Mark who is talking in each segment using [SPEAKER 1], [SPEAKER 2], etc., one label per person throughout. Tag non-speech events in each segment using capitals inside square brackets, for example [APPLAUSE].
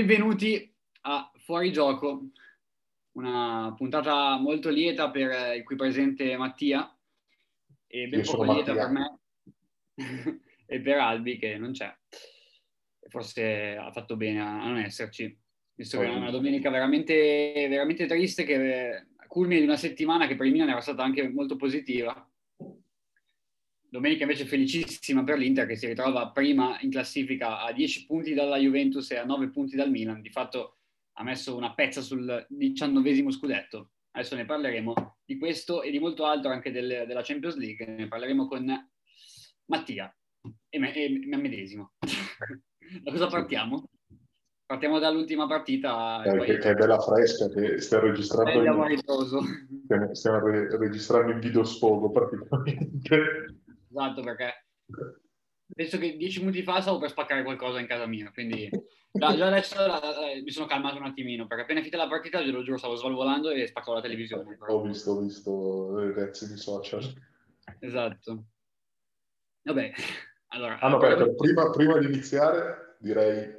[SPEAKER 1] Benvenuti a Fuori Gioco, una puntata molto lieta per il qui presente Mattia e ben
[SPEAKER 2] Io
[SPEAKER 1] poco lieta
[SPEAKER 2] Mattia.
[SPEAKER 1] per me [LAUGHS] e per Albi che non c'è. Forse ha fatto bene a a non esserci, visto che è una domenica veramente, veramente triste che eh, culmine di una settimana che per il Milan era stata anche molto positiva. Domenica invece felicissima per l'Inter che si ritrova prima in classifica a 10 punti dalla Juventus e a 9 punti dal Milan. Di fatto ha messo una pezza sul diciannovesimo scudetto. Adesso ne parleremo di questo e di molto altro anche del- della Champions League. Ne parleremo con Mattia e me, e me medesimo. [LAUGHS] da cosa partiamo? Partiamo dall'ultima partita.
[SPEAKER 2] Eh,
[SPEAKER 1] poi
[SPEAKER 2] che, è bella fresca, che stiamo registrando, in, stiamo re- registrando in video sfogo praticamente.
[SPEAKER 1] Esatto, perché penso che dieci minuti fa stavo per spaccare qualcosa in casa mia, quindi già, già adesso eh, mi sono calmato un attimino, perché appena finita la partita, ve lo giuro, stavo svalvolando e spaccavo la televisione.
[SPEAKER 2] Ho visto, ho visto le reazioni social.
[SPEAKER 1] Esatto. Vabbè, allora...
[SPEAKER 2] Ah, no, per- prima, prima di iniziare direi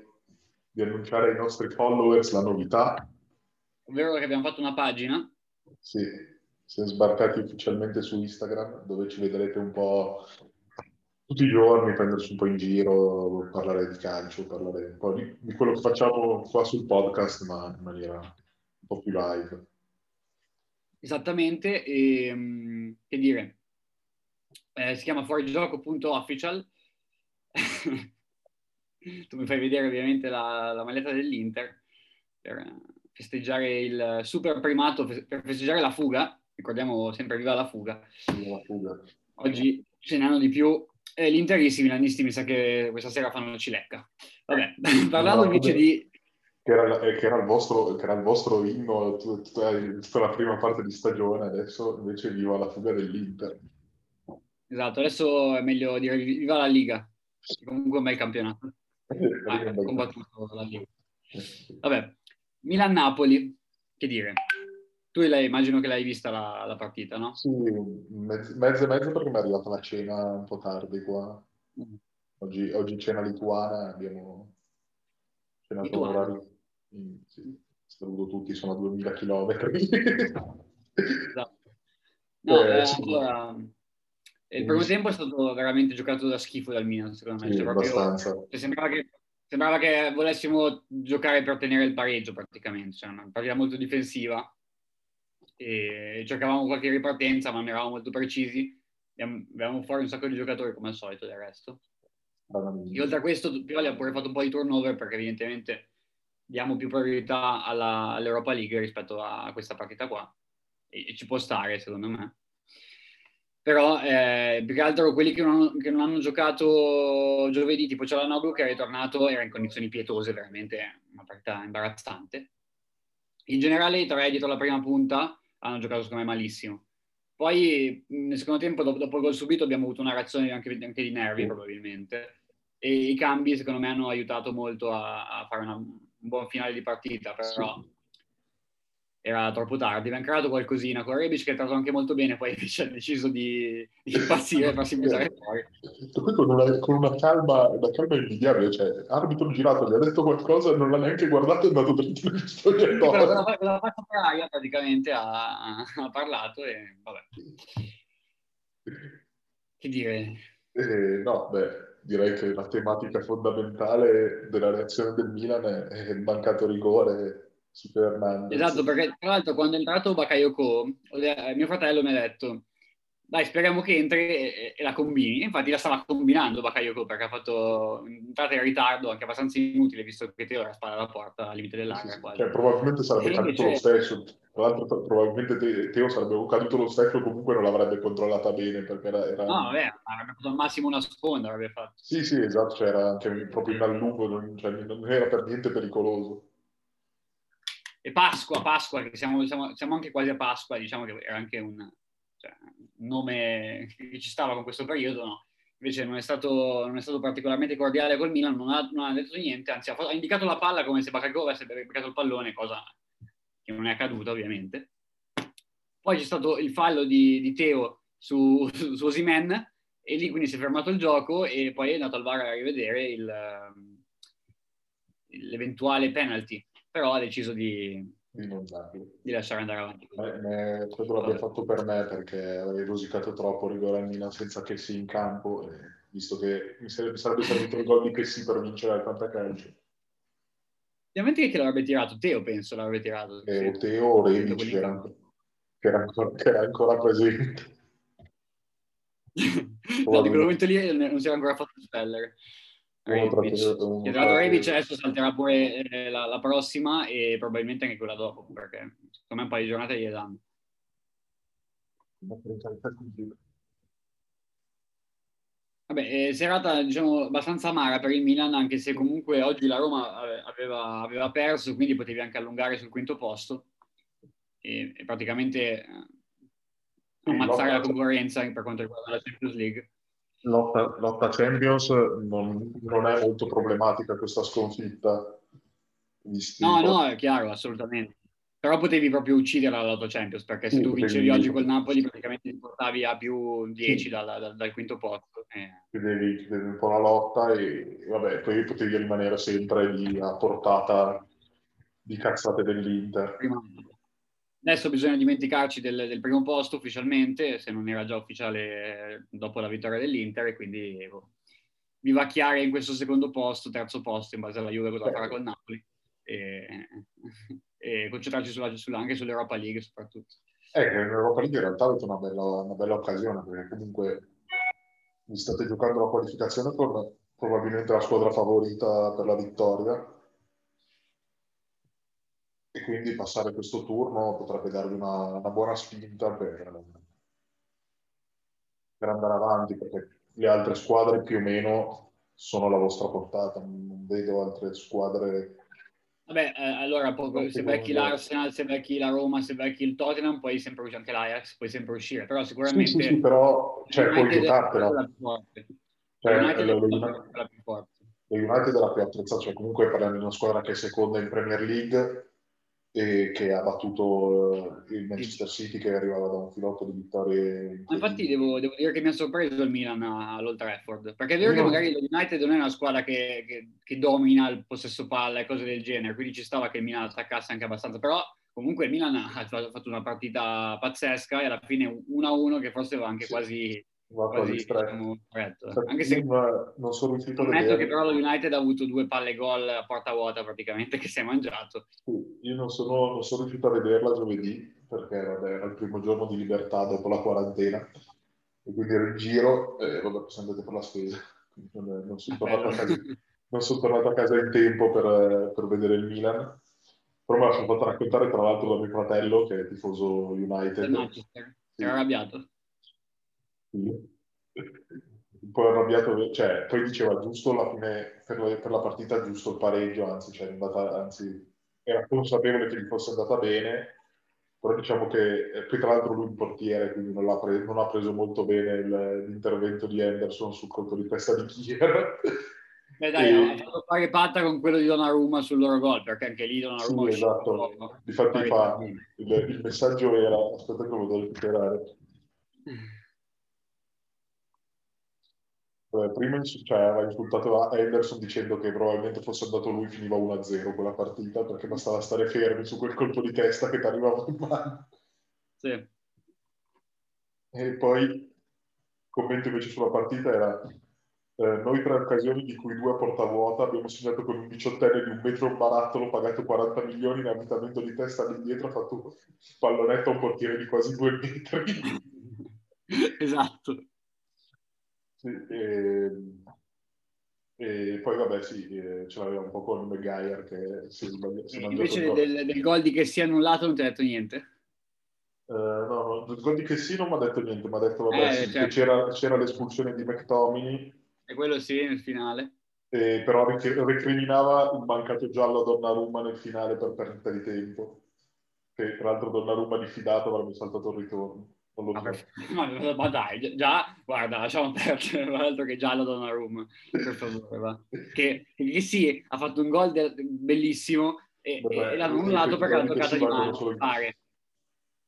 [SPEAKER 2] di annunciare ai nostri followers la novità.
[SPEAKER 1] Ovvero che abbiamo fatto una pagina,
[SPEAKER 2] Sì, siamo sbarcati ufficialmente su Instagram, dove ci vedrete un po' tutti i giorni, prenderci un po' in giro, parlare di calcio, parlare un po' di, di quello che facciamo qua sul podcast, ma in maniera un po' più live.
[SPEAKER 1] esattamente, e mm, che dire, eh, si chiama fuorigioco.official. [LAUGHS] tu mi fai vedere ovviamente la, la maglietta dell'Inter per festeggiare il super primato, per festeggiare la fuga, ricordiamo sempre viva la fuga.
[SPEAKER 2] La fuga.
[SPEAKER 1] Oggi ce ne hanno di più. E gli interisti, i milanisti mi sa che questa sera fanno cilecca. Vabbè, [LAUGHS] parlando invece di...
[SPEAKER 2] Che era, eh, che era il vostro, che era il vostro inno tut- tutta, tutta la prima parte di stagione, adesso invece viva la fuga dell'Inter.
[SPEAKER 1] Esatto, adesso è meglio dire viva la Liga, comunque è un bel campionato. [LAUGHS] Ah, combattuto la Liga. Vabbè, Milan-Napoli, che dire? Tu l'hai, immagino che l'hai vista la, la partita, no?
[SPEAKER 2] Sì, mezzo, mezzo e mezzo perché mi è arrivata la cena un po' tardi qua. Oggi, oggi cena lituana, abbiamo cenato
[SPEAKER 1] Lituana?
[SPEAKER 2] orari. Mm, Sì, saluto tutti, sono a 2000 chilometri.
[SPEAKER 1] Esatto. No,
[SPEAKER 2] Eh,
[SPEAKER 1] eh, allora, il primo tempo è stato veramente giocato da schifo dal Milan, secondo me.
[SPEAKER 2] Sì,
[SPEAKER 1] Cioè, proprio- cioè, sembrava, che, sembrava che volessimo giocare per ottenere il pareggio praticamente, cioè una partita molto difensiva e cercavamo qualche ripartenza ma non eravamo molto precisi. Abbiamo, avevamo fuori un sacco di giocatori come al solito del resto. E oltre a questo, Pioli ha pure fatto un po' di turnover perché evidentemente diamo più priorità alla- all'Europa League rispetto a questa partita qua. E, e ci può stare, secondo me. Però, eh, più che altro, quelli che non, hanno, che non hanno giocato giovedì, tipo Cialanoglu, che è ritornato, era in condizioni pietose, veramente una partita imbarazzante. In generale, i tre dietro la prima punta hanno giocato, secondo me, malissimo. Poi, nel secondo tempo, dopo, dopo il gol subito, abbiamo avuto una reazione anche, anche di nervi, probabilmente. E i cambi, secondo me, hanno aiutato molto a, a fare una- un buon finale di partita, però
[SPEAKER 2] Sì.
[SPEAKER 1] Era troppo tardi. Abbiamo creato qualcosina con Rebic, che è stato anche molto bene, poi [LAUGHS] invece ha deciso di, di impazzire e farsi buttare fuori.
[SPEAKER 2] Poi con una, con una calma, una calma invidiabile, cioè, arbitro girato, gli ha detto qualcosa, non l'ha neanche guardato, è andato dritto nel spogliatoio.
[SPEAKER 1] l'ha fatto per aria praticamente ha, ha parlato e vabbè. Che dire,
[SPEAKER 2] Eh, no, beh, direi che la tematica fondamentale della reazione del Milan è, è il mancato rigore su Fernandez.
[SPEAKER 1] Esatto, perché tra l'altro quando è entrato Bakayoko, eh, mio fratello mi ha detto dai speriamo che entri e, e la combini. E infatti la stava combinando Bakayoko perché ha fatto entrata in ritardo anche abbastanza inutile visto che Teo era spalla alla porta al limite
[SPEAKER 2] Sì,
[SPEAKER 1] dell'area
[SPEAKER 2] sì.
[SPEAKER 1] quasi.
[SPEAKER 2] Cioè, probabilmente sarebbe caduto lo stesso. Tra l'altro, pro- probabilmente Te- Teo sarebbe caduto lo stesso, comunque non l'avrebbe controllata bene perché era, era-
[SPEAKER 1] No, vabbè, avrebbe fatto al massimo una sponda, avrebbe fatto.
[SPEAKER 2] Sì, sì, esatto, cioè era anche proprio in allungo, non, cioè, non era per niente pericoloso.
[SPEAKER 1] E Pasqua, Pasqua, che siamo, siamo- siamo anche quasi a Pasqua, diciamo che era anche un, cioè, nome che ci stava con questo periodo, no? Invece non è stato, non è stato particolarmente cordiale col Milan, non ha, non ha detto niente, anzi ha, ha indicato la palla come se Bakayoko avesse beccato il pallone, cosa che non è accaduta ovviamente. Poi c'è stato il fallo di, di Teo su, su, su Osimhen e lì quindi si è fermato il gioco e poi è andato al VAR a rivedere il, ehm, l'eventuale penalty, però ha deciso di,
[SPEAKER 2] darlo.
[SPEAKER 1] di lasciare andare avanti.
[SPEAKER 2] Eh, credo l'abbia fatto per me perché avrei rosicato troppo rigore al Milan senza che sia in campo, e, visto che mi sarebbe, sarebbe servito il gol di che sì per vincere al fantacalcio.
[SPEAKER 1] Ovviamente chi l'avrebbe tirato? Teo penso l'avrebbe tirato.
[SPEAKER 2] Eh. Teo o Rebic che era, che, era ancora, che era ancora presente. [LAUGHS]
[SPEAKER 1] no, di quel momento lì non si era ancora fatto spellere. Rebic. Rebic adesso salterà pure eh, la, la, prossima e probabilmente anche quella dopo, perché secondo me un paio di giornate gli danno. Vabbè, eh, serata diciamo abbastanza amara per il Milan, anche se comunque oggi la Roma aveva, aveva perso, quindi potevi anche allungare sul quinto posto e, e praticamente eh, ammazzare la concorrenza per quanto riguarda la Champions League.
[SPEAKER 2] Lotta, lotta Champions non, non, è molto problematica questa sconfitta.
[SPEAKER 1] No, no, è chiaro, assolutamente. Però potevi proprio uccidere la lotta Champions, perché se sì, tu vincevi oggi col Napoli praticamente ti portavi a più 10 sì. dal, dal, dal, quinto posto.
[SPEAKER 2] Eh. Chiudevi, chiudevi, un po' la lotta e, e vabbè, poi potevi rimanere sempre lì a portata di cazzate dell'Inter. Prima,
[SPEAKER 1] Adesso bisogna dimenticarci del, del, primo posto ufficialmente, se non era già ufficiale dopo la vittoria dell'Inter, e quindi boh, vivacchiare in questo secondo posto, terzo posto, in base alla Juve cosa farà col Napoli, e, [LAUGHS] e concentrarci sulla, sulla, anche sull'Europa League soprattutto.
[SPEAKER 2] Eh, l'Europa League in realtà ha avuto una bella, una bella occasione, perché comunque vi state giocando la qualificazione con probabilmente la squadra favorita per la vittoria, e quindi passare questo turno potrebbe darvi una, una buona spinta per, per, andare avanti, perché le altre squadre più o meno sono alla vostra portata, non vedo altre squadre.
[SPEAKER 1] Vabbè, eh, allora se becchi l'Arsenal, se becchi la Roma, se becchi il Tottenham, puoi sempre uscire anche l'Ajax, puoi sempre uscire, però sicuramente...
[SPEAKER 2] Sì, sì, sì però cioè, puoi giocartela. Cioè, United lo, United, la più forte. United è la più attrezzata, cioè comunque parliamo di una squadra che è seconda in Premier League, e che ha battuto eh, il Manchester City che arrivava da un filotto di vittorie.
[SPEAKER 1] Infatti devo, devo, dire che mi ha sorpreso il Milan all'Old Trafford, perché è vero no. che magari lo United non è una squadra che, che, che, domina il possesso palla e cose del genere, quindi ci stava che il Milan attaccasse anche abbastanza, però comunque il Milan [LAUGHS] ha fatto una partita pazzesca e alla fine 1-1 che forse va anche sì. quasi va quasi diciamo, Anche se
[SPEAKER 2] non sono riuscito a vedere.
[SPEAKER 1] che però lo United ha avuto due palle gol a porta vuota praticamente che si è mangiato.
[SPEAKER 2] Sì, io non sono, non sono, riuscito a vederla giovedì perché vabbè, era il primo giorno di libertà dopo la quarantena e quindi ero in giro e vabbè, sono andato per la spesa. Non, non, sono tornato a casa, non sono tornato a casa in tempo per, per vedere il Milan. Però me la sono fatta raccontare tra l'altro da mio fratello che è tifoso United.
[SPEAKER 1] Manchester. Sì. Era arrabbiato
[SPEAKER 2] un po' arrabbiato, cioè, poi diceva giusto alla fine per la, per la partita giusto il pareggio, anzi, cioè, andata, anzi, era consapevole che gli fosse andata bene, però diciamo che eh, poi tra l'altro lui è un portiere, quindi non, pre- non ha preso molto bene il, l'intervento di Anderson sul colpo di testa di Kier.
[SPEAKER 1] Beh dai, e... ha fatto fare patta con quello di Donnarumma sul loro gol, perché anche lì Donnarumma
[SPEAKER 2] sì, esatto. Difatti fa, il, il, messaggio era, aspetta che lo devo recuperare. Eh, prima cioè, aveva insultato Henderson dicendo che probabilmente fosse andato lui finiva 1-0 quella partita perché bastava stare fermi su quel colpo di testa che ti arrivava in mano.
[SPEAKER 1] Sì.
[SPEAKER 2] E poi il commento invece sulla partita era eh, noi tre occasioni di cui due a porta vuota abbiamo segnato con un diciottenne di un metro un barattolo pagato 40 milioni in abitamento di testa all'indietro ha fatto un pallonetto a un portiere di quasi due metri. [LAUGHS]
[SPEAKER 1] esatto.
[SPEAKER 2] E, e, poi vabbè sì, eh, ce l'aveva un po' con Maguire che si, si
[SPEAKER 1] Invece del, del, gol di che sia annullato non ti ha detto niente?
[SPEAKER 2] Uh, no, del gol di che sì non mi ha detto niente, mi ha detto vabbè, eh, sì, certo. c'era, c'era, l'espulsione di McTominay.
[SPEAKER 1] E quello sì, nel finale.
[SPEAKER 2] E, però recriminava il mancato giallo a Donnarumma nel finale per perdita di tempo. Che tra l'altro Donnarumma diffidato avrebbe saltato il ritorno.
[SPEAKER 1] Ma, ma, dai, già, guarda, lasciamo perdere [LAUGHS] l'altro che già la Donnarumma, per favore, va. Che, che sì, ha fatto un gol de- bellissimo e, Vabbè, e l'hanno annullato perché l'ha toccata di mano, pare.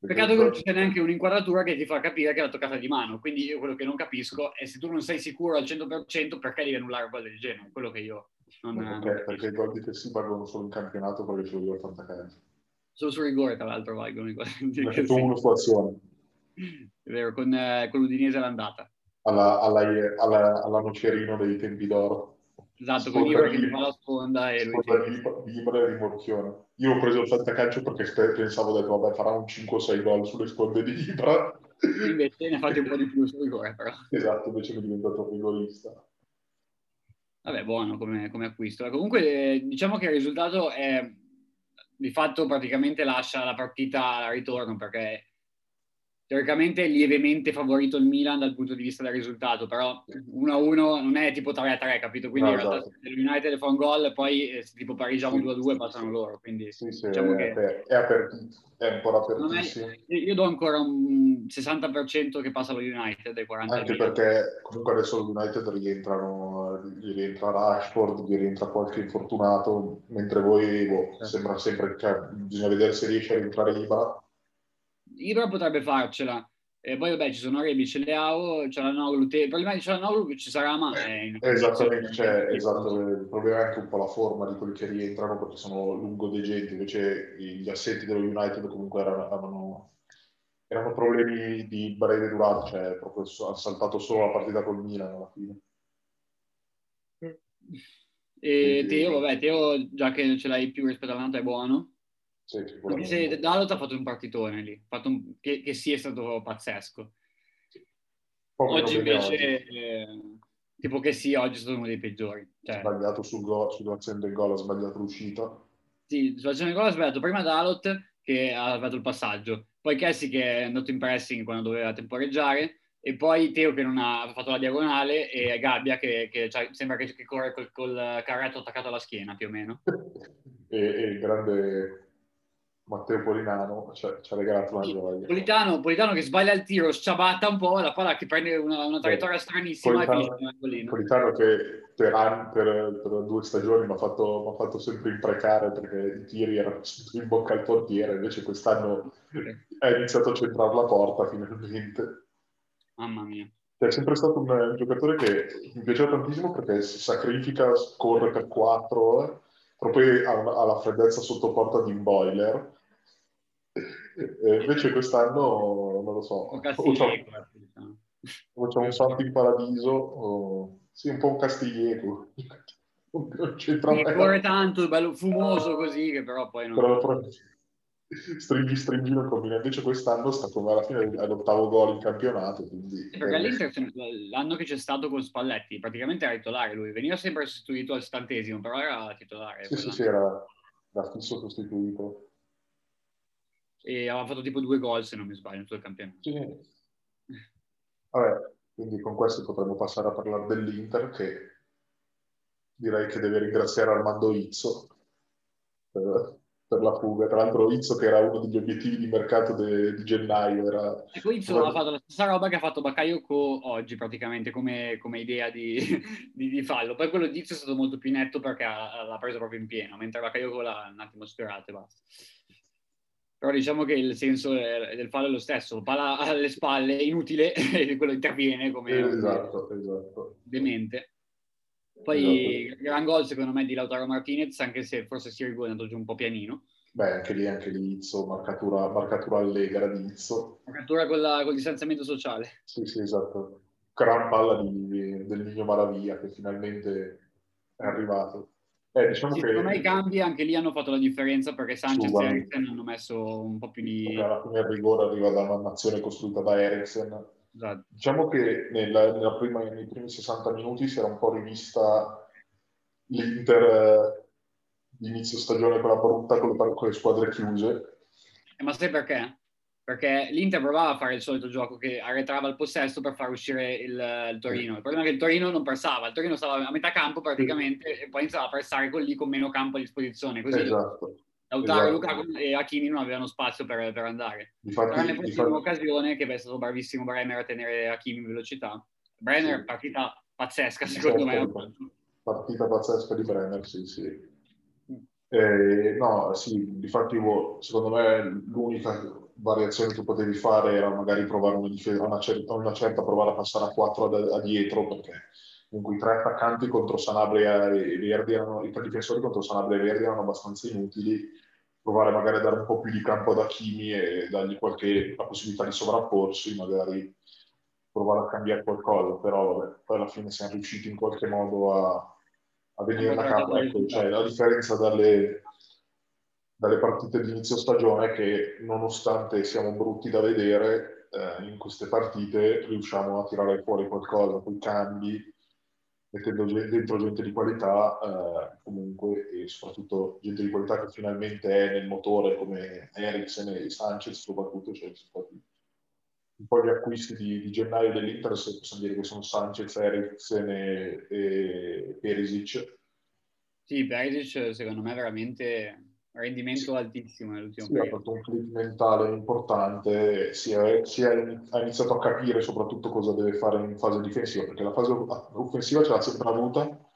[SPEAKER 1] Peccato che non c'è neanche un'inquadratura che ti fa capire che l'ha toccata di mano, quindi io quello che non capisco è se tu non sei sicuro al 100% perché devi annullare un gol del genere, quello che io... Non,
[SPEAKER 2] perché,
[SPEAKER 1] non
[SPEAKER 2] perché i gol di Tessi valgono solo in campionato perché ce lo io a fantacalcio.
[SPEAKER 1] Solo su rigore, tra l'altro, valgono i gol.
[SPEAKER 2] Ne ha fatto uno su azione.
[SPEAKER 1] È vero, con, eh, con l'Udinese l'andata.
[SPEAKER 2] Alla, alla, alla, alla Nocerino dei tempi d'oro.
[SPEAKER 1] Esatto, con Ibra che mi fa la sponda e lui...
[SPEAKER 2] Di Ibra e rimorchione. Io ho preso il fantacalcio perché pensavo, detto, vabbè, farà un 5-6 gol sulle sponde di Ibra.
[SPEAKER 1] Invece ne ha fatti un po' di più su rigore, però.
[SPEAKER 2] Esatto, invece mi è diventato rigorista.
[SPEAKER 1] Vabbè, buono come, come acquisto. Comunque, diciamo che il risultato è di fatto praticamente lascia la partita al ritorno perché teoricamente è lievemente favorito il Milan dal punto di vista del risultato, però 1-1 non è tipo 3-3, capito? Quindi no, in realtà esatto. l'United fa un gol poi eh, tipo pareggiamo sì. 2-2 passano loro, quindi
[SPEAKER 2] sì, sì, diciamo è, che è, apertito, è po' apertissimo.
[SPEAKER 1] È, io do ancora un 60% che passa lo United dai 40
[SPEAKER 2] Anche perché comunque adesso lo United rientrano, gli rientra Rashford, gli rientra qualche infortunato, mentre voi boh, certo. sembra sempre che cioè, bisogna vedere se riesce a rientrare Ibra
[SPEAKER 1] Ibra potrebbe farcela. E poi vabbè ci sono Rebic, Leao, c'è la Noglu, te... prima di c'è la Noglu ci sarà ma...
[SPEAKER 2] Eh, esattamente, cioè, esatto, il problema è anche un po' la forma di quelli che rientrano perché sono lungodegenti, invece gli assenti dello United comunque erano, erano, erano problemi di breve durata, cioè proprio ha saltato solo la partita col Milan alla fine.
[SPEAKER 1] E Teo, vabbè, Teo già che ce l'hai più rispetto all'altro è buono.
[SPEAKER 2] Sì,
[SPEAKER 1] Anche se Dalot ha fatto un partitone lì, fatto un, che, che sì è stato pazzesco. Oggi invece, eh, tipo che sì, oggi è stato uno dei peggiori. Cioè,
[SPEAKER 2] sbagliato sul go, sull'azione del gol, ha sbagliato l'uscita.
[SPEAKER 1] Sì, sull'azione del gol ha sbagliato prima Dalot che ha fatto il passaggio, poi Kessi che è andato in pressing quando doveva temporeggiare, e poi Teo che non ha fatto la diagonale e Gabbia che, che cioè, sembra che, che corre col, col, carretto attaccato alla schiena più o meno. [LAUGHS]
[SPEAKER 2] e, e il grande Matteo Polinano ci ha, ci ha regalato una gioia.
[SPEAKER 1] Politano, Politano, che sbaglia il tiro, sciabatta un po', la palla che prende una, una traiettoria stranissima
[SPEAKER 2] Politano, e finisce Politano che per, anni, per, per due stagioni mi ha fatto, fatto, sempre imprecare perché i tiri erano [LAUGHS] in bocca al portiere, invece quest'anno ha iniziato a centrare la porta finalmente.
[SPEAKER 1] Mamma mia.
[SPEAKER 2] È sempre stato un, un giocatore che mi piaceva tantissimo perché si sacrifica, corre per quattro, proprio ha, la freddezza sotto porta di un boiler e invece quest'anno, non lo so, o c'è un salto in paradiso, o... sì, un po' un castiglieco.
[SPEAKER 1] Non c'entra sì, corre tanto, bello fumoso così, che però poi non... Però, però,
[SPEAKER 2] stringi, stringi non combina. Invece quest'anno sta come alla fine all'ottavo gol in campionato. Quindi...
[SPEAKER 1] Perché all'Inter, l'anno che c'è stato con Spalletti, praticamente era titolare lui. Veniva sempre sostituito al settantesimo, però era titolare.
[SPEAKER 2] Sì, sì, sì, era, era fisso sostituito
[SPEAKER 1] e aveva fatto tipo due gol se non mi sbaglio in tutto il campionato.
[SPEAKER 2] Sì. Vabbè, quindi con questo potremmo passare a parlare dell'Inter che direi che deve ringraziare Armando Izzo per, per la fuga. Tra l'altro Izzo che era uno degli obiettivi di mercato de, di gennaio. Era...
[SPEAKER 1] Ecco, Izzo ha fatto la stessa roba che ha fatto Bakayoko oggi praticamente come, come idea di, [LAUGHS] di, di, fallo. Poi quello di Izzo è stato molto più netto perché l'ha preso proprio in pieno, mentre Bakayoko l'ha un attimo sfiorato e basta però diciamo che il senso del fallo è lo stesso, palla alle spalle, inutile, [LAUGHS] quello interviene come
[SPEAKER 2] esatto, esatto.
[SPEAKER 1] demente. Poi esatto. gran gol secondo me di Lautaro Martinez, anche se forse Sirigu è andato giù un po' pianino.
[SPEAKER 2] Beh, anche lì, anche lì Izzo, marcatura, marcatura allegra di Izzo.
[SPEAKER 1] Marcatura con, la, col distanziamento sociale.
[SPEAKER 2] Sì, sì, esatto. Gran palla di, del Nino Maraviglia che finalmente è arrivato.
[SPEAKER 1] Eh, diciamo sì, che... Secondo me i cambi anche lì hanno fatto la differenza perché Sanchez e Eriksen hanno messo un po' più di...
[SPEAKER 2] Alla fine il rigore arriva da una nazione costruita da Eriksen. Esatto. Diciamo che nella, nella prima, nei primi 60 minuti si era un po' rivista l'Inter eh, di inizio stagione quella brutta con le, con le squadre chiuse.
[SPEAKER 1] Eh, ma sai perché? Perché l'Inter provava a fare il solito gioco che arretrava il possesso per far uscire il, il Torino. Il problema è che il Torino non passava, il Torino stava a metà campo praticamente e poi iniziava a pressare con lì con meno campo a disposizione. Così
[SPEAKER 2] esatto.
[SPEAKER 1] Lautaro, esatto. Luca e Achini non avevano spazio per, per andare. Difatti, Tranne prossima difatti... occasione, che è stato bravissimo Brenner a tenere Achini in velocità. Brenner, sì. partita pazzesca secondo certo, me.
[SPEAKER 2] Partita pazzesca di Brenner, sì, sì. Mm. Eh, no, sì, difatti secondo me l'unica variazioni che potevi fare era magari provare una difesa, una, cer- una certa provare a passare a 4 a, a dietro perché comunque i tre attaccanti contro Sanabria e Verdi erano, i tre difensori contro Sanabria e Verdi erano abbastanza inutili, provare magari a dare un po' più di campo ad Hakimi e dargli qualche, la possibilità di sovrapporsi, magari provare a cambiare qualcosa, però vabbè, poi alla fine siamo riusciti in qualche modo a, a venire a capo, ecco, cioè, la differenza dalle, dalle partite di inizio stagione che nonostante siamo brutti da vedere, eh, in queste partite riusciamo a tirare fuori qualcosa, con i cambi, mettendo dentro gente di qualità eh, comunque e soprattutto gente di qualità che finalmente è nel motore come Eriksen e Sanchez soprattutto, cioè un po' gli acquisti di, di gennaio dell'Inter possiamo dire che sono Sanchez, Eriksen e, e Perisic.
[SPEAKER 1] Sì, Perisic secondo me veramente rendimento altissimo nell'ultimo
[SPEAKER 2] sì, periodo. ha fatto un click mentale importante, si è, si è, ha iniziato a capire soprattutto cosa deve fare in fase difensiva, perché la fase offensiva ce l'ha sempre avuta,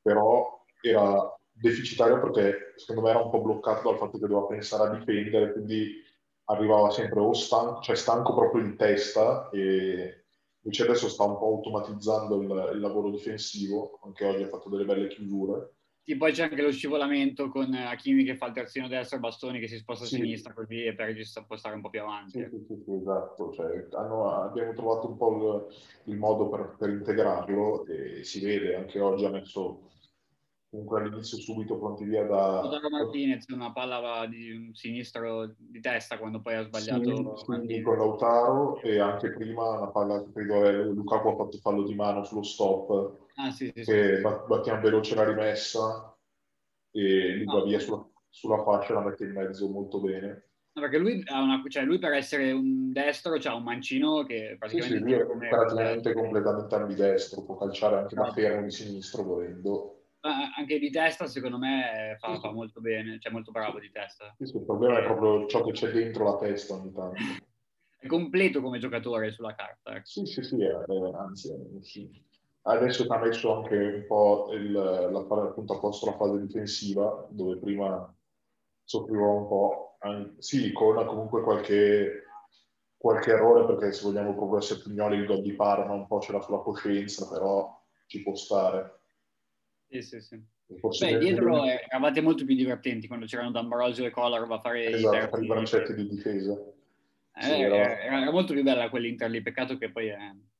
[SPEAKER 2] però era deficitaria perché secondo me era un po' bloccato dal fatto che doveva pensare a difendere, quindi arrivava sempre o stanco, cioè stanco proprio in testa e invece adesso sta un po' automatizzando il, il lavoro difensivo, anche oggi ha fatto delle belle chiusure
[SPEAKER 1] sì, poi c'è anche lo scivolamento con Hakimi che fa il terzino destro, Bastoni che si sposta sì. a sinistra così e Perigis può stare un po' più avanti.
[SPEAKER 2] Sì, sì, sì esatto. Cioè, hanno, abbiamo trovato un po' il, il modo per, per, integrarlo e si vede, anche oggi ha messo comunque all'inizio subito pronti via da...
[SPEAKER 1] Lautaro Martinez, una palla di un sinistro di testa quando poi ha sbagliato.
[SPEAKER 2] Sì, con Lautaro e anche prima una palla che credo è Lukaku ha fatto fallo di mano sullo stop
[SPEAKER 1] ah, sì, sì,
[SPEAKER 2] che sì. battiamo veloce la rimessa e lui va via sulla, sulla fascia e la mette in mezzo molto bene.
[SPEAKER 1] No, perché lui, ha una, cioè lui, per essere un destro ha un mancino che praticamente...
[SPEAKER 2] Sì, sì, lui è praticamente completamente ambidestro, può calciare anche da fermo di sinistro volendo.
[SPEAKER 1] Anche di testa secondo me fa, fa, molto bene, cioè molto bravo di testa.
[SPEAKER 2] Sì, sì, il problema è proprio ciò che c'è dentro la testa ogni tanto.
[SPEAKER 1] È completo come giocatore sulla carta.
[SPEAKER 2] Ecco. Sì, sì, sì, è, anzi, è, sì Adesso ha messo anche un po' il, la, appunto a posto la fase difensiva, dove prima soffriva un po'. Sì, con comunque qualche, qualche errore, perché se vogliamo proprio essere pignoli, il gol di Parma un po' ce l'ha sulla coscienza, però ci può stare.
[SPEAKER 1] Sì, sì, sì. Beh, dietro più... eravate molto più divertenti quando c'erano D'Ambrosio e Collar a fare
[SPEAKER 2] esatto, i, i bracetti di difesa.
[SPEAKER 1] Eh, sì, era... era... molto più bella quell'Inter lì, peccato che poi... È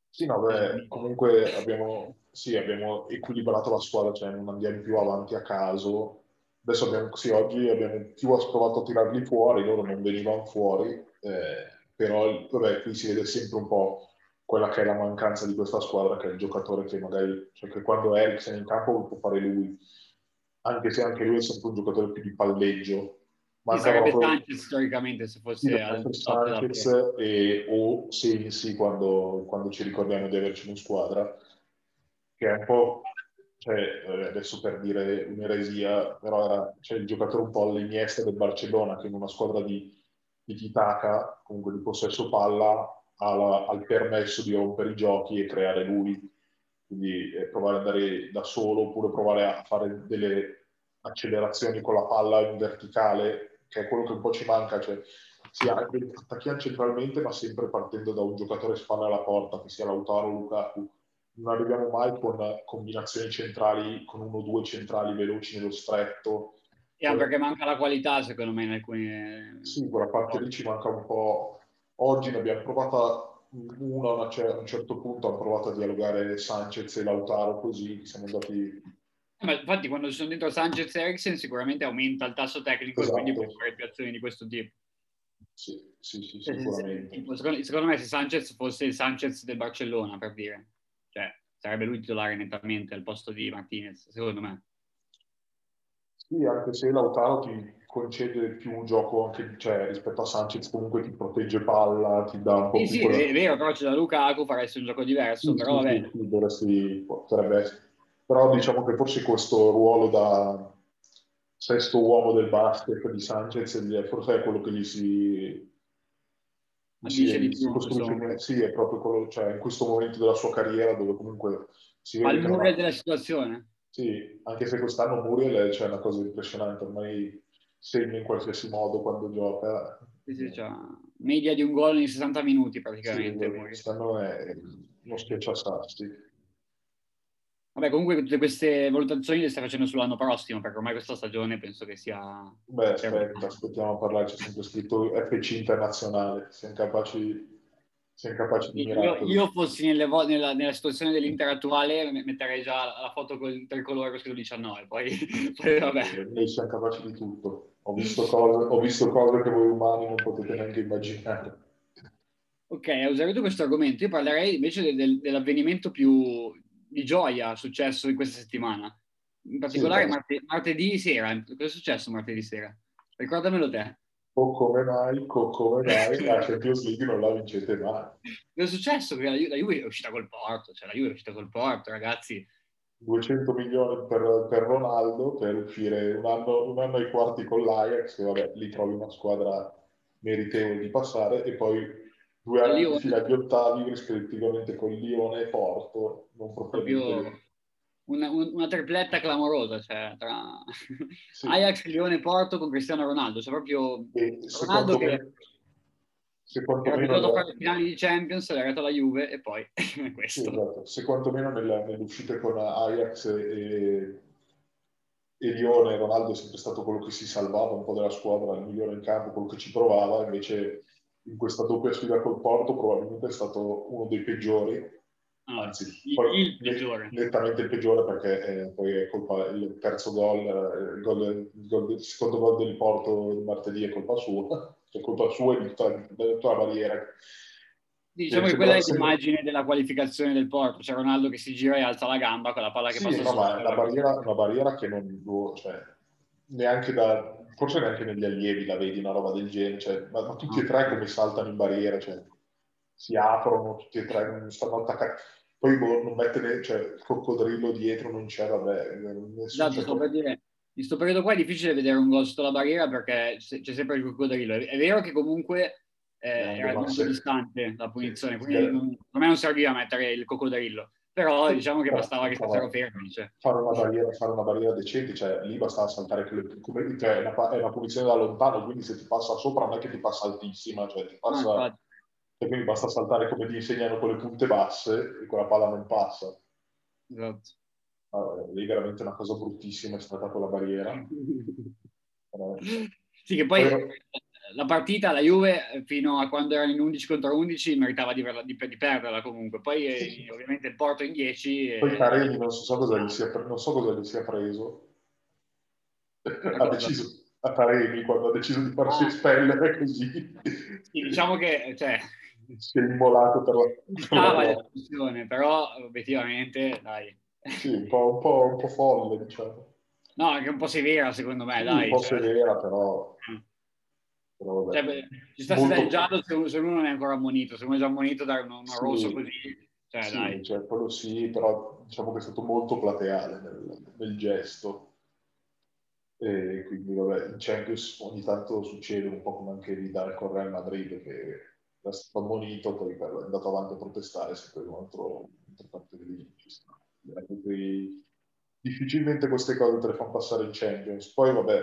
[SPEAKER 2] sì, no, beh, comunque abbiamo, sì, abbiamo equilibrato la squadra, cioè non andiamo più avanti a caso. Adesso abbiamo, sì, oggi abbiamo più provato a tirarli fuori, loro non venivano fuori, eh, però vabbè, qui si vede sempre un po' quella che è la mancanza di questa squadra, che è il giocatore che magari, cioè che quando Eriksen è in campo può fare lui, anche se anche lui è sempre un giocatore più di palleggio,
[SPEAKER 1] ma sarebbe proprio... Sanchez storicamente se fosse sì, al
[SPEAKER 2] Sanchez e, o Sensi quando, quando, ci ricordiamo di averci in squadra, che è un po', cioè, eh, adesso per dire un'eresia, però era cioè, il giocatore un po' all'Iniesta del Barcellona, che in una squadra di, di titaca, comunque di possesso palla, ha, il permesso di rompere i giochi e creare lui, quindi eh, provare ad andare da solo oppure provare a fare delle accelerazioni con la palla in verticale che è quello che un po' ci manca, cioè si attacchiamo centralmente ma sempre partendo da un giocatore spalle alla porta, che sia Lautaro o Lukaku. Non arriviamo mai con combinazioni centrali, con uno o due centrali veloci nello stretto.
[SPEAKER 1] E yeah, perché manca la qualità secondo me in alcuni...
[SPEAKER 2] Sì, quella parte lì ci manca un po'. Oggi ne abbiamo provata una, a un certo punto hanno provato a dialogare Sanchez e Lautaro così, siamo andati
[SPEAKER 1] ma infatti quando ci sono dentro Sanchez e Eriksen sicuramente aumenta il tasso tecnico esatto. e quindi puoi fare più azioni di questo tipo.
[SPEAKER 2] Sì, sì, sì sicuramente.
[SPEAKER 1] Secondo, secondo, me se Sanchez fosse il Sanchez del Barcellona, per dire, cioè sarebbe lui titolare nettamente al posto di Martinez, secondo me.
[SPEAKER 2] Sì, anche se Lautaro ti concede più un gioco anche, cioè, rispetto a Sanchez, comunque ti protegge palla, ti dà un po'
[SPEAKER 1] sì, più... Sì, quella... è vero, però c'è da Lukaku, faresti un gioco diverso, sì, però sì, vabbè.
[SPEAKER 2] Sì, dovresti, potrebbe però diciamo che forse questo ruolo da sesto uomo del basket di Sanchez forse è quello che gli si,
[SPEAKER 1] si, si
[SPEAKER 2] costruisce sì è proprio quello cioè in questo momento della sua carriera dove comunque si vede
[SPEAKER 1] al ha... della situazione
[SPEAKER 2] sì anche se quest'anno Muriel c'è una cosa impressionante ormai segna in qualsiasi modo quando gioca.
[SPEAKER 1] Sì, sì, cioè, media di un gol in 60 minuti praticamente
[SPEAKER 2] sì, quest'anno è uno schiacciasassi
[SPEAKER 1] Vabbè, comunque tutte queste valutazioni le stai facendo sull'anno prossimo, perché ormai questa stagione penso che sia...
[SPEAKER 2] Beh, aspetta, aspettiamo a parlare, c'è sempre scritto FC internazionale, siamo capaci siamo capaci di
[SPEAKER 1] io, io fossi nelle, nella, nella, situazione dell'Inter attuale metterei già la foto con il tricolore con scritto 19 poi, [LAUGHS] poi vabbè.
[SPEAKER 2] Noi siamo capaci di tutto. Ho visto, cose, ho visto cose che voi umani non potete neanche immaginare.
[SPEAKER 1] Ok, hai usato questo argomento. Io parlerei invece del, del, dell'avvenimento più di gioia successo in questa settimana. In particolare sì, martedì, martedì sera. Cosa è successo martedì sera? ricordamelo te
[SPEAKER 2] o come mai, o come mai la Champions League non la vincete mai.
[SPEAKER 1] È successo che la, Ju- la Juve è uscita col Porto, cioè la Juve è uscita col Porto, ragazzi.
[SPEAKER 2] 200 milioni per, per Ronaldo per uscire un anno, un anno ai quarti con l'Ajax, che vabbè, lì trovi una squadra meritevole di passare, e poi due anni di fila di ottavi rispettivamente con Lione e Porto, non proprio... proprio
[SPEAKER 1] una, una, tripletta clamorosa, cioè tra [LAUGHS] sì. Ajax, Lione, Porto con Cristiano Ronaldo, cioè proprio e Ronaldo che era abituato a fare le finali di Champions, è arrivato alla Juve e poi [LAUGHS] questo. Sì,
[SPEAKER 2] esatto. Se quantomeno nella, nell'uscita con Ajax e, e Lione, Ronaldo è sempre stato quello che si salvava un po' della squadra, il migliore in campo, quello che ci provava, invece in questa doppia sfida col Porto probabilmente è stato uno dei peggiori
[SPEAKER 1] Anzi, il, il peggiore.
[SPEAKER 2] Nettamente il peggiore perché eh, poi è colpa il terzo gol, eh, il, gol, il, gol, il secondo gol del Porto di martedì è colpa sua, [LAUGHS] è colpa sua e di tutta, tutta la barriera.
[SPEAKER 1] Diciamo che quella è l'immagine della qualificazione del Porto, c'è Ronaldo che si gira e alza la gamba con la palla che
[SPEAKER 2] sì,
[SPEAKER 1] passa
[SPEAKER 2] no, ma la barriera, una barriera che non cioè, neanche da forse neanche negli allievi la vedi una roba del genere, cioè, ma, ma, tutti e tre come saltano in barriera, cioè, si aprono tutti e tre, non stanno attaccati. Poi boh, non mettere cioè, il coccodrillo dietro, non c'è, vabbè.
[SPEAKER 1] Esatto, sto per dire, in questo periodo qua è difficile vedere un gol sotto la barriera perché c'è sempre il coccodrillo. È vero che comunque eh, era molto se... distante la punizione, sì, quindi non, a me non serviva mettere il coccodrillo. Però diciamo che bastava che fossero fermi. Cioè.
[SPEAKER 2] Fare, una barriera, fare una barriera decente, cioè lì bastava saltare come, cioè, è, una, è una punizione da lontano, quindi se ti passa sopra non è che ti passa altissima, cioè ti passa... Ah, e quindi basta saltare come ti insegnano con le punte basse e quella palla non passa.
[SPEAKER 1] Esatto.
[SPEAKER 2] Allora, lì veramente una cosa bruttissima è stata quella barriera. [LAUGHS]
[SPEAKER 1] sì, che poi Però... la partita, la Juve, fino a quando era in 11 contro 11, meritava di, di, di perderla comunque. Poi eh, sì. ovviamente il Porto in 10.
[SPEAKER 2] Poi e... Carelli non so cosa gli sia, non so cosa gli sia preso. ha deciso a Taremi quando ha deciso di farsi ah. espellere così.
[SPEAKER 1] Sì, diciamo che cioè,
[SPEAKER 2] si è immolato per la,
[SPEAKER 1] per ah, la discussione, però obiettivamente dai.
[SPEAKER 2] Sì, un po', un po', un po', folle, diciamo.
[SPEAKER 1] No, anche un po' severa secondo me, sì, dai.
[SPEAKER 2] Un po' cioè... severa, però... Mm.
[SPEAKER 1] però cioè, beh, ci sta molto... il giallo se uno, se uno, non è ancora ammonito, se uno è già ammonito da uno, uno sì. rosso così, cioè
[SPEAKER 2] sì,
[SPEAKER 1] dai.
[SPEAKER 2] Cioè, quello sì, però diciamo che è stato molto plateale nel, nel gesto. E quindi vabbè, in Champions ogni tanto succede un po' come anche lì dal Real Madrid che era stato ammonito, poi è andato avanti a protestare se poi un altro, un'altra parte ci Difficilmente queste cose te le fanno passare in Champions. Poi vabbè,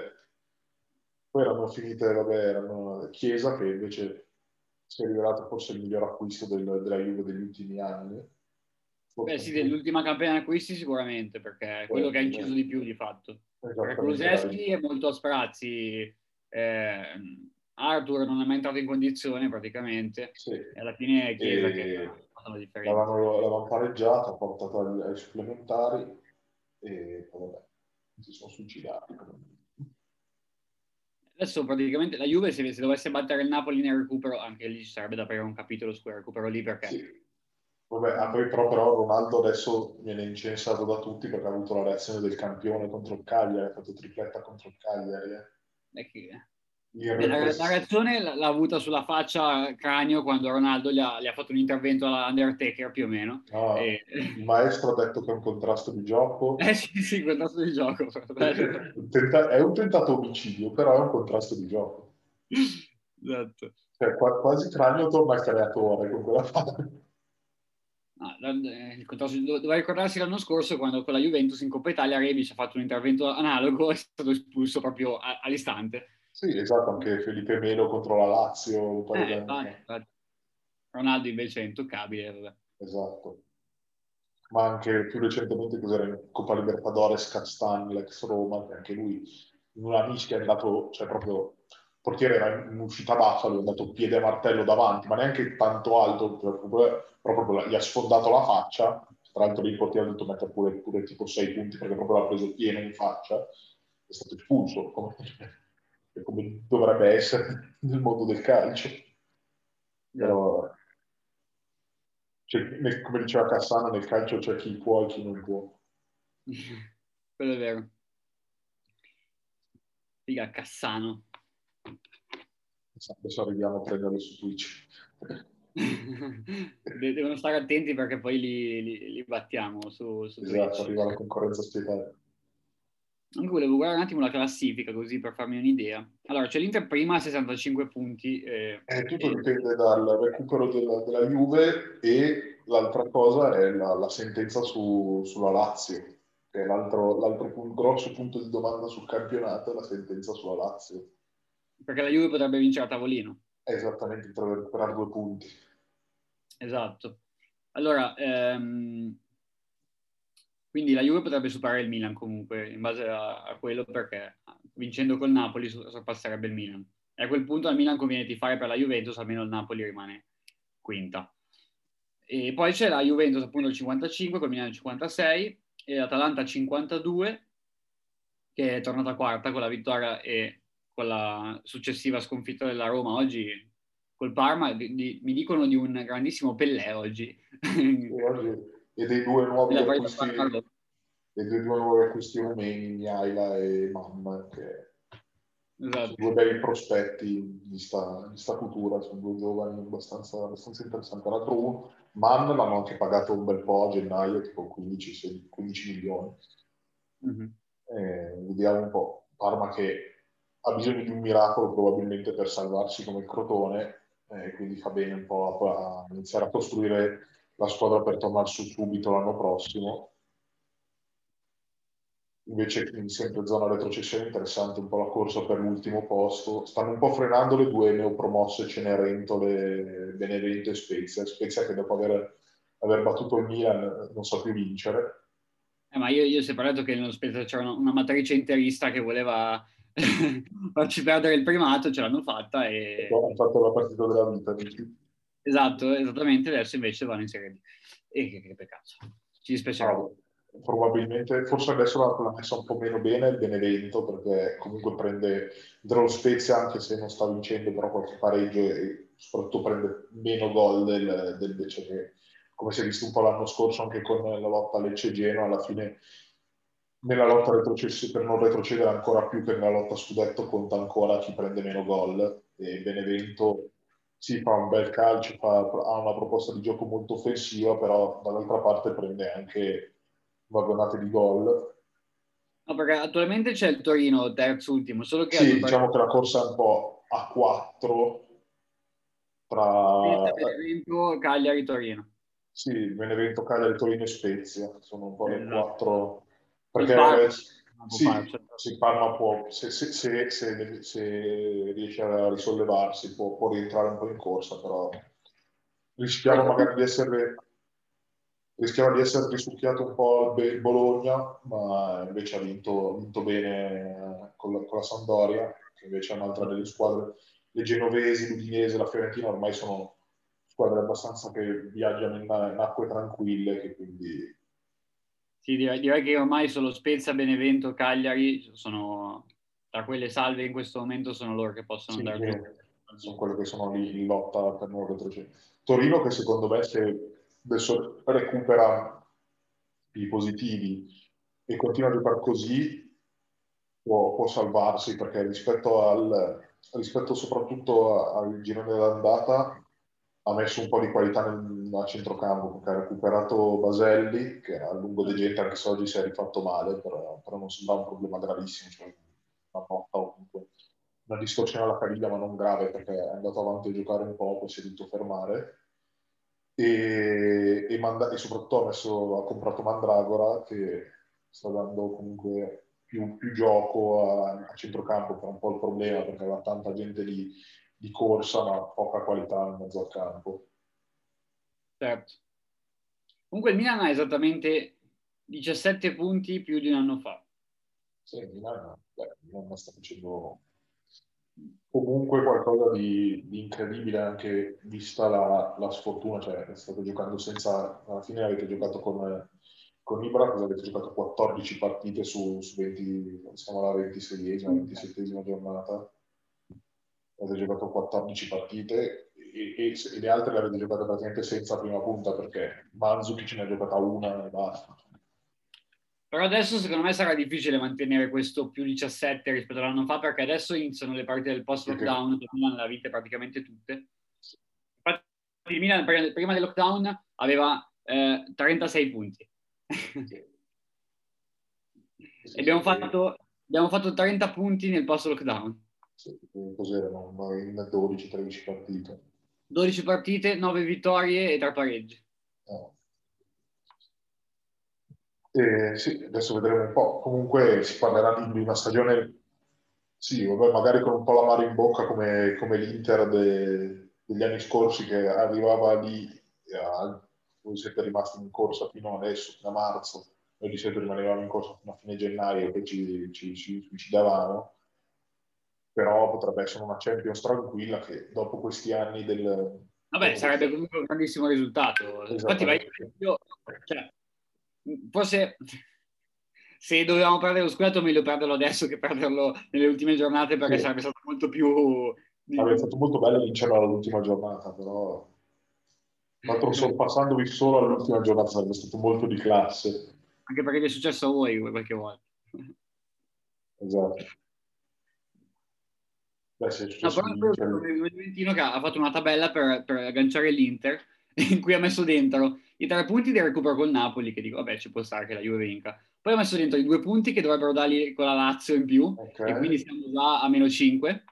[SPEAKER 2] poi erano finite, vabbè, erano Chiesa che invece si è rivelato forse il miglior acquisto del, della Juve degli ultimi anni.
[SPEAKER 1] Beh sì, dell'ultima campagna acquisti sicuramente, perché è quello che ha inciso di più di fatto. Perché Kuluseschi è molto a sprazzi, eh, Arthur non è mai entrato in condizione praticamente, sì. e alla fine è Chiesa e... che ha fatto la differenza.
[SPEAKER 2] L'avevano, l'avevano pareggiato, ha portato ai, supplementari e vabbè, si sono suicidati.
[SPEAKER 1] Adesso praticamente la Juve se, se, dovesse battere il Napoli nel recupero, anche lì ci sarebbe da aprire un capitolo su quel recupero lì perché...
[SPEAKER 2] Sì. Vabbè, ah, poi però, però Ronaldo adesso viene incensato da tutti perché ha avuto la reazione del campione contro il Cagliari, ha fatto tripletta contro il Cagliari. Eh.
[SPEAKER 1] Che... La, la, reazione l'ha avuta sulla faccia cranio quando Ronaldo gli ha, gli ha fatto un intervento alla Undertaker più o meno.
[SPEAKER 2] Ah, e... Il maestro ha detto che è un contrasto di gioco. [LAUGHS]
[SPEAKER 1] Eh sì, sì, contrasto di gioco.
[SPEAKER 2] è un tentato omicidio, però è un contrasto di gioco.
[SPEAKER 1] Esatto.
[SPEAKER 2] Cioè, quasi cranio torna al creatore con quella faccia.
[SPEAKER 1] Ah, doveva ricordarsi l'anno scorso quando con la Juventus in Coppa Italia Rebic ha fatto un intervento analogo e è stato espulso proprio all'istante.
[SPEAKER 2] Sì, esatto, anche Felipe Melo contro la Lazio un paio
[SPEAKER 1] eh, Ronaldo invece è intoccabile.
[SPEAKER 2] Esatto. ma anche più recentemente cos'era? In Coppa Libertadores, Castan, l'ex Roma, che anche lui in una mischia è andato, cioè proprio il portiere era in uscita bassa, lui è andato piede a martello davanti, ma neanche tanto alto, proprio, proprio gli ha sfondato la faccia, tra l'altro lì il portiere ha dovuto mettere pure, pure tipo 6 punti perché proprio l'ha preso pieno in faccia, è stato espulso, come, come dovrebbe essere [LAUGHS] nel mondo del calcio. Però, cioè, come diceva Cassano, nel calcio c'è chi può e chi non può. [LAUGHS]
[SPEAKER 1] Quello è vero. Figa, Cassano.
[SPEAKER 2] Adesso arriviamo a prenderlo su Twitch. [LAUGHS]
[SPEAKER 1] Devono stare attenti perché poi li, li, li battiamo su, su
[SPEAKER 2] esatto,
[SPEAKER 1] Twitch.
[SPEAKER 2] arriva la concorrenza spietata.
[SPEAKER 1] Anche volevo guardare un attimo la classifica così per farmi un'idea. Allora, c'è l'Inter prima a 65 punti.
[SPEAKER 2] Eh, eh, tutto e... dipende dal recupero della, della, Juve e l'altra cosa è la, la sentenza su, sulla Lazio, che è l'altro, l'altro punto, grosso punto di domanda sul campionato, è la sentenza sulla Lazio.
[SPEAKER 1] Perché la Juve potrebbe vincere a tavolino.
[SPEAKER 2] Esattamente, potrebbe recuperare due punti.
[SPEAKER 1] Esatto. Allora, ehm, quindi la Juve potrebbe superare il Milan comunque, in base a, a quello, perché vincendo col Napoli sorpasserebbe il Milan. E a quel punto al Milan conviene tifare per la Juventus, almeno il Napoli rimane quinta. E poi c'è la Juventus appunto il 55, col Milan il 56, e l'Atalanta 52, che è tornata quarta con la vittoria e con la successiva sconfitta della Roma oggi col Parma. Di, di, mi dicono di un grandissimo Pellè oggi.
[SPEAKER 2] E dei due nuovi acquisti e dei due nuovi acquisti rumeni Miaila e Mamma che esatto. sono due bei prospetti di sta, di sta cultura sono due giovani abbastanza, abbastanza interessanti tra l'altro Man l'hanno anche pagato un bel po' a gennaio tipo 15, 15 milioni mm-hmm. eh, vediamo un po' Parma che ha bisogno di un miracolo probabilmente per salvarsi come il Crotone eh, quindi fa bene un po' a, a iniziare a costruire la squadra per tornare su subito l'anno prossimo. Invece in sempre zona retrocessione interessante un po' la corsa per l'ultimo posto. Stanno un po' frenando le due neopromosse Cenerentole, Benevento e Spezia. Spezia che dopo aver, aver battuto il Milan non sa più vincere.
[SPEAKER 1] Eh, ma io, io ho parlato che nello Spezia c'era una, una matrice interista che voleva [LAUGHS] farci perdere il primato, ce l'hanno fatta e...
[SPEAKER 2] Hanno fatto la partita della vita.
[SPEAKER 1] Esatto, esattamente, adesso invece vanno in Serie D. E che, che peccato, ci dispiacerà.
[SPEAKER 2] Ah, probabilmente, forse adesso l'ha messa un po' meno bene il Benevento, perché comunque prende dentro Spezia, anche se non sta vincendo, però qualche pareggio e soprattutto prende meno gol del, del invece che, come si è visto un po' l'anno scorso anche con la lotta Lecce-Geno, alla fine nella lotta retrocessi, per non retrocedere ancora più che nella lotta scudetto conta ancora chi prende meno gol e Benevento sì, fa un bel calcio, fa, ha una proposta di gioco molto offensiva, però dall'altra parte prende anche vagonate di gol.
[SPEAKER 1] No, perché attualmente c'è il Torino terzo ultimo, solo che...
[SPEAKER 2] Sì, diciamo che la corsa è un po' a quattro tra...
[SPEAKER 1] Benevento, Cagliari, Torino.
[SPEAKER 2] Sì, Benevento, Cagliari, Torino e Spezia, sono un po' le esatto. quattro... Perché sì, sì, Parma può, se, se, se, se, riesce a risollevarsi, può, può, rientrare un po' in corsa, però rischiamo magari di essere rischiamo di essere risucchiato un po' il Bologna, ma invece ha vinto, vinto bene con la, con la, Sampdoria, che invece è un'altra delle squadre, le genovesi, l'Udinese, la Fiorentina ormai sono squadre abbastanza che viaggiano in, in acque tranquille, che quindi
[SPEAKER 1] sì, direi, direi, che ormai solo Spezia, Benevento, Cagliari sono tra quelle salve in questo momento sono loro che possono sì, andare
[SPEAKER 2] giù. Sono quelle che sono lì in lotta per non retrocedere. Torino che secondo me se adesso recupera i positivi e continua a giocare così può, può salvarsi perché rispetto, al, rispetto soprattutto al girone dell'andata ha messo un po' di qualità nel, a centrocampo perché ha recuperato Baselli che a lungo degente anche se oggi si è rifatto male però, però non sembra un problema gravissimo cioè una botta o comunque una distorsione alla caviglia ma non grave perché è andato avanti a giocare un po' poi si è dovuto fermare. E, e, manda- e soprattutto ha, messo, ha, comprato Mandragora che sta dando comunque più, più gioco a, a centrocampo che è un po' il problema perché aveva tanta gente lì di corsa ma poca qualità in mezzo al campo.
[SPEAKER 1] Certo. Comunque il Milan ha esattamente 17 punti più di un anno fa.
[SPEAKER 2] Sì, il Milan, beh, il Milan sta facendo comunque qualcosa di, di incredibile anche vista la, la, sfortuna, cioè state giocando senza, alla fine avete giocato con, con Ibra, avete giocato 14 partite su, su 20, siamo alla 26esima, 27esima giornata, avete giocato 14 partite e, e, e, le altre le avete giocate praticamente senza prima punta perché Manzuki ce ne ha giocata una e basta.
[SPEAKER 1] Però adesso secondo me sarà difficile mantenere questo più 17 rispetto all'anno fa perché adesso iniziano le partite del post-lockdown, okay. Milan le ha vinte praticamente tutte. Infatti il Milan prima del lockdown aveva eh, 36 punti. [LAUGHS] e abbiamo fatto, abbiamo fatto 30 punti nel post-lockdown.
[SPEAKER 2] Cos'erano? In 12-13 partite.
[SPEAKER 1] 12 partite, 9 vittorie e 3 pareggi.
[SPEAKER 2] Oh. Eh, sì, adesso vedremo un po'. Comunque si parlerà di una stagione, sì, vabbè, magari con un po' la mano in bocca come, come l'Inter de, degli anni scorsi che arrivava lì, a, voi siete rimasti in corsa fino adesso, fino a marzo, noi di solito rimanevamo in corsa fino a fine gennaio e poi ci, ci, ci, però potrebbe essere una Champions tranquilla che dopo questi anni del...
[SPEAKER 1] Vabbè, sarebbe comunque un grandissimo risultato. Infatti, vai, io, cioè, forse se dovevamo perdere lo scudetto meglio perderlo adesso che perderlo nelle ultime giornate perché sì. sarebbe stato molto più...
[SPEAKER 2] Sarebbe stato molto bello vincerlo all'ultima giornata, però... Ma sorpassandovi solo all'ultima giornata sarebbe stato molto di classe.
[SPEAKER 1] Anche perché vi è successo a voi qualche volta.
[SPEAKER 2] Esatto.
[SPEAKER 1] No, però il Juventino che ha fatto una tabella per, per agganciare l'Inter [LAUGHS] in cui ha messo dentro i tre punti del recupero col Napoli, che dico, vabbè, ci può stare che la Juve vinca. Poi ha messo dentro i due punti che dovrebbero dargli con la Lazio in più, okay. e quindi siamo già a meno 5.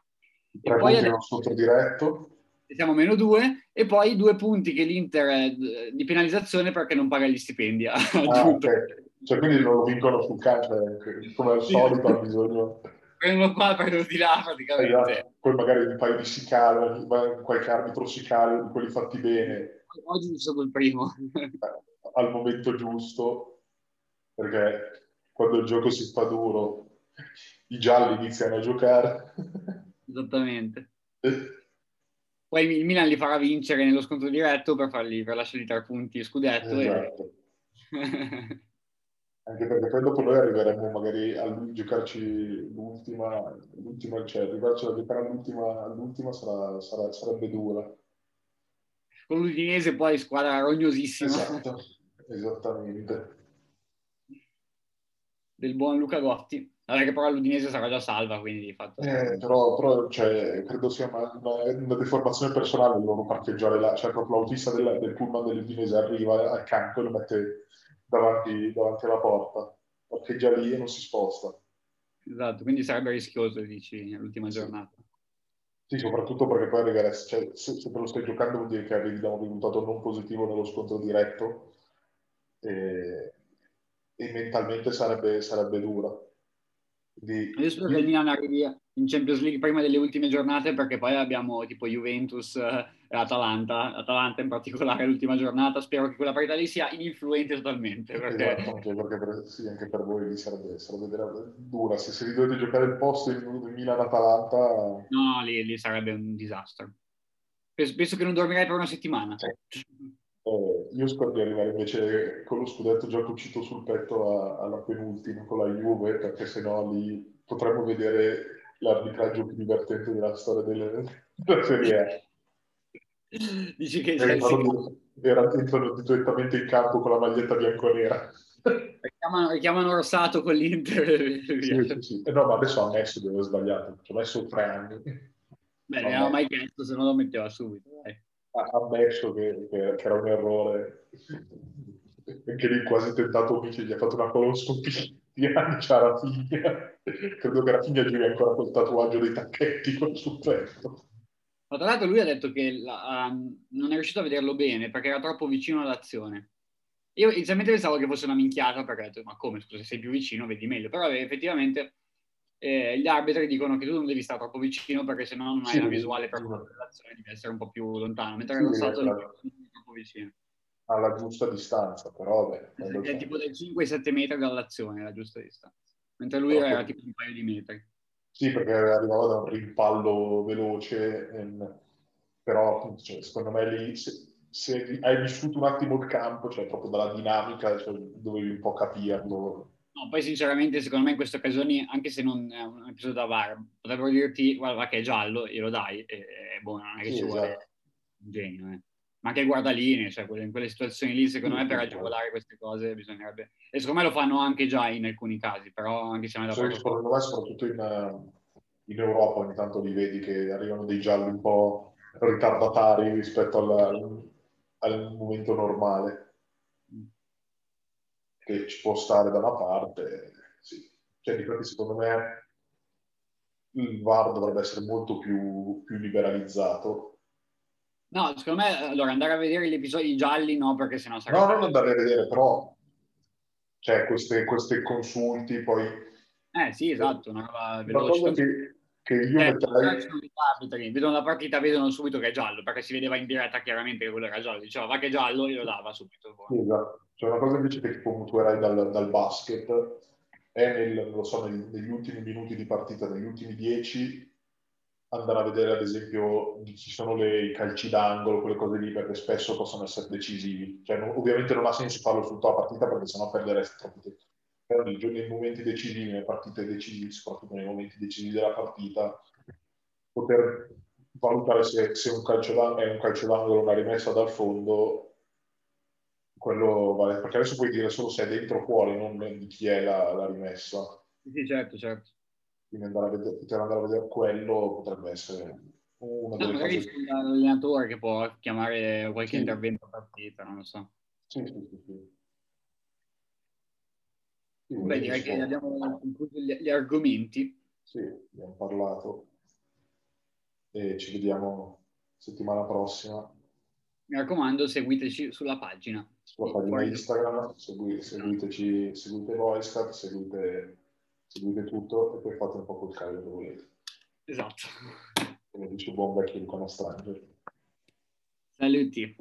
[SPEAKER 2] Tre e poi adesso sotto diretto.
[SPEAKER 1] Siamo a meno 2, e poi due punti che l'Inter è di penalizzazione perché non paga gli stipendi. [LAUGHS]
[SPEAKER 2] Ah, okay. Cioè, quindi non lo vincono sul campo, eh, come al solito ha bisogno
[SPEAKER 1] prendono qua, prendono di là praticamente. Esatto.
[SPEAKER 2] Poi magari un paio di sicali, qualche arbitro sicario di quelli fatti bene.
[SPEAKER 1] Oggi sono il primo.
[SPEAKER 2] Al momento giusto, perché quando il gioco si fa duro, i gialli iniziano a giocare.
[SPEAKER 1] Esattamente. [LAUGHS] Poi il Milan li farà vincere nello scontro diretto per, fargli, per lasciargli tre punti scudetto. Esatto. E... [LAUGHS]
[SPEAKER 2] Anche perché poi dopo noi arriveremo magari a giocarci l'ultima, l'ultima cioè arrivarci a giocare all'ultima, all'ultima sarà, sarà, sarebbe dura.
[SPEAKER 1] Con l'Udinese poi squadra rognosissima.
[SPEAKER 2] Esatto, esattamente.
[SPEAKER 1] Del buon Luca Gotti. Vabbè che però l'Udinese sarà già salva, quindi di fatto...
[SPEAKER 2] Eh, però, però cioè, credo sia una, una, deformazione personale loro parcheggiare là. Cioè proprio l'autista del, del pullman dell'Udinese arriva accanto e lo mette davanti, davanti alla porta, perché già lì non si sposta.
[SPEAKER 1] Esatto, quindi sarebbe rischioso, dici, l'ultima giornata.
[SPEAKER 2] Sì, soprattutto perché poi arrivare, cioè, se, se te lo stai giocando vuol dire che arrivi da un risultato non positivo nello scontro diretto e, e mentalmente sarebbe, sarebbe dura.
[SPEAKER 1] Quindi, Io spero che il Milan arrivi in Champions League prima delle ultime giornate perché poi abbiamo tipo Juventus e Atalanta, Atalanta in particolare l'ultima giornata, spero che quella parità lì sia ininfluente totalmente. Perché...
[SPEAKER 2] Esatto, anche per, sì, anche per voi lì sarebbe, sarebbe dura, se, se vi dovete giocare il posto in, Milan-Atalanta...
[SPEAKER 1] No, lì, lì, sarebbe un disastro. Penso, penso, che non dormirei per una settimana.
[SPEAKER 2] Eh, io spero di arrivare invece con lo scudetto già cucito sul petto a, alla penultima con la Juve, perché sennò lì potremmo vedere l'arbitraggio più divertente della storia delle, della Serie A.
[SPEAKER 1] Dici che
[SPEAKER 2] entrano, entrano direttamente in campo con la maglietta bianco-nera.
[SPEAKER 1] Richiamano, richiamano Rossato con l'Inter.
[SPEAKER 2] Sì, sì, sì. Eh no, ma adesso ha ammesso di aver sbagliato. Ci ha messo tre anni.
[SPEAKER 1] Beh, non aveva mai chiesto, se no lo metteva subito.
[SPEAKER 2] Ha ammesso che, che, che, era un errore. Anche lì quasi tentato, gli ha fatto una coloscopia di anni, c'ha la figlia credo che Rafinha giri ancora col tatuaggio dei tacchetti sul petto.
[SPEAKER 1] Ma tra l'altro lui ha detto che la, um, non è riuscito a vederlo bene perché era troppo vicino all'azione. Io inizialmente pensavo che fosse una minchiata perché ho detto ma come scusa sei più vicino vedi meglio, però effettivamente eh, gli arbitri dicono che tu non devi stare troppo vicino perché sennò non hai sì, la visuale per sì. l'azione, devi essere un po' più lontano, mentre sì, stato è troppo vicino.
[SPEAKER 2] Alla giusta distanza, però beh,
[SPEAKER 1] è tipo dai 5-7 metri dall'azione la giusta distanza, mentre lui era tipo un paio di metri.
[SPEAKER 2] Sì, perché arrivava da un rimpallo veloce, ehm, però cioè, secondo me lì se, se, hai vissuto un attimo il campo, cioè proprio dalla dinamica, cioè, dovevi un po' capirlo.
[SPEAKER 1] No, poi sinceramente secondo me in queste occasioni, anche se non è un episodio da VAR, potrebbero dirti guarda che è giallo, glielo dai, e, e boh, non è che sì, ci esatto. vuole un genio, eh ma anche guardaline, cioè in quelle situazioni lì, secondo me per agevolare queste cose bisognerebbe... E secondo me lo fanno anche già in alcuni casi, però anche se non è da
[SPEAKER 2] sì, Secondo me soprattutto in, in, Europa ogni tanto li vedi che arrivano dei gialli un po' ritardatari rispetto al, al momento normale, che ci può stare da una parte, sì. Cioè, di secondo me il VAR dovrebbe essere molto più, più liberalizzato
[SPEAKER 1] No, secondo me, allora, andare a vedere gli episodi gialli no, perché sennò
[SPEAKER 2] sarebbe... No, non andare a vedere, però... Cioè, queste, consulti, poi...
[SPEAKER 1] Eh, sì, esatto, una roba veloce.
[SPEAKER 2] Una cosa che, che io eh,
[SPEAKER 1] metterei... Vedono la partita, vedono subito che è giallo, perché si vedeva in diretta chiaramente che quello era giallo. Diceva, va che è giallo, glielo dava subito.
[SPEAKER 2] Sì, esatto. C'è una cosa invece che tipo mutuerai dal, dal basket, è nel, lo so, negli ultimi minuti di partita, negli ultimi dieci, andare a vedere ad esempio ci sono le, i calci d'angolo, quelle cose lì, perché spesso possono essere decisivi. Cioè, non, ovviamente non ha senso farlo su tutta la partita perché sennò perderesti troppo tempo. Però nei, nei momenti decisivi, nelle partite decisive, soprattutto nei momenti decisivi della partita, poter valutare se, se un calcio è un calcio d'angolo, una rimessa dal fondo, quello vale. Perché adesso puoi dire solo se è dentro o fuori, non di chi è la, la rimessa.
[SPEAKER 1] Sì, certo, certo
[SPEAKER 2] quindi andare a vedere, poter andare a vedere quello potrebbe essere una delle no,
[SPEAKER 1] cose. C'è l'allenatore che può chiamare qualche sì. intervento a partita, non lo so.
[SPEAKER 2] Sì, sì, sì. sì.
[SPEAKER 1] sì Beh, direi che abbiamo concluso gli, gli argomenti.
[SPEAKER 2] Sì, abbiamo parlato e ci vediamo settimana prossima.
[SPEAKER 1] Mi raccomando, seguiteci sulla pagina.
[SPEAKER 2] Sulla pagina Instagram, segui, seguiteci, seguite Voicecat, seguite seguite tutto e poi fate un po' quel cavolo che volete.
[SPEAKER 1] Esatto.
[SPEAKER 2] Come dice buon vecchio Luca Stranger.
[SPEAKER 1] Saluti.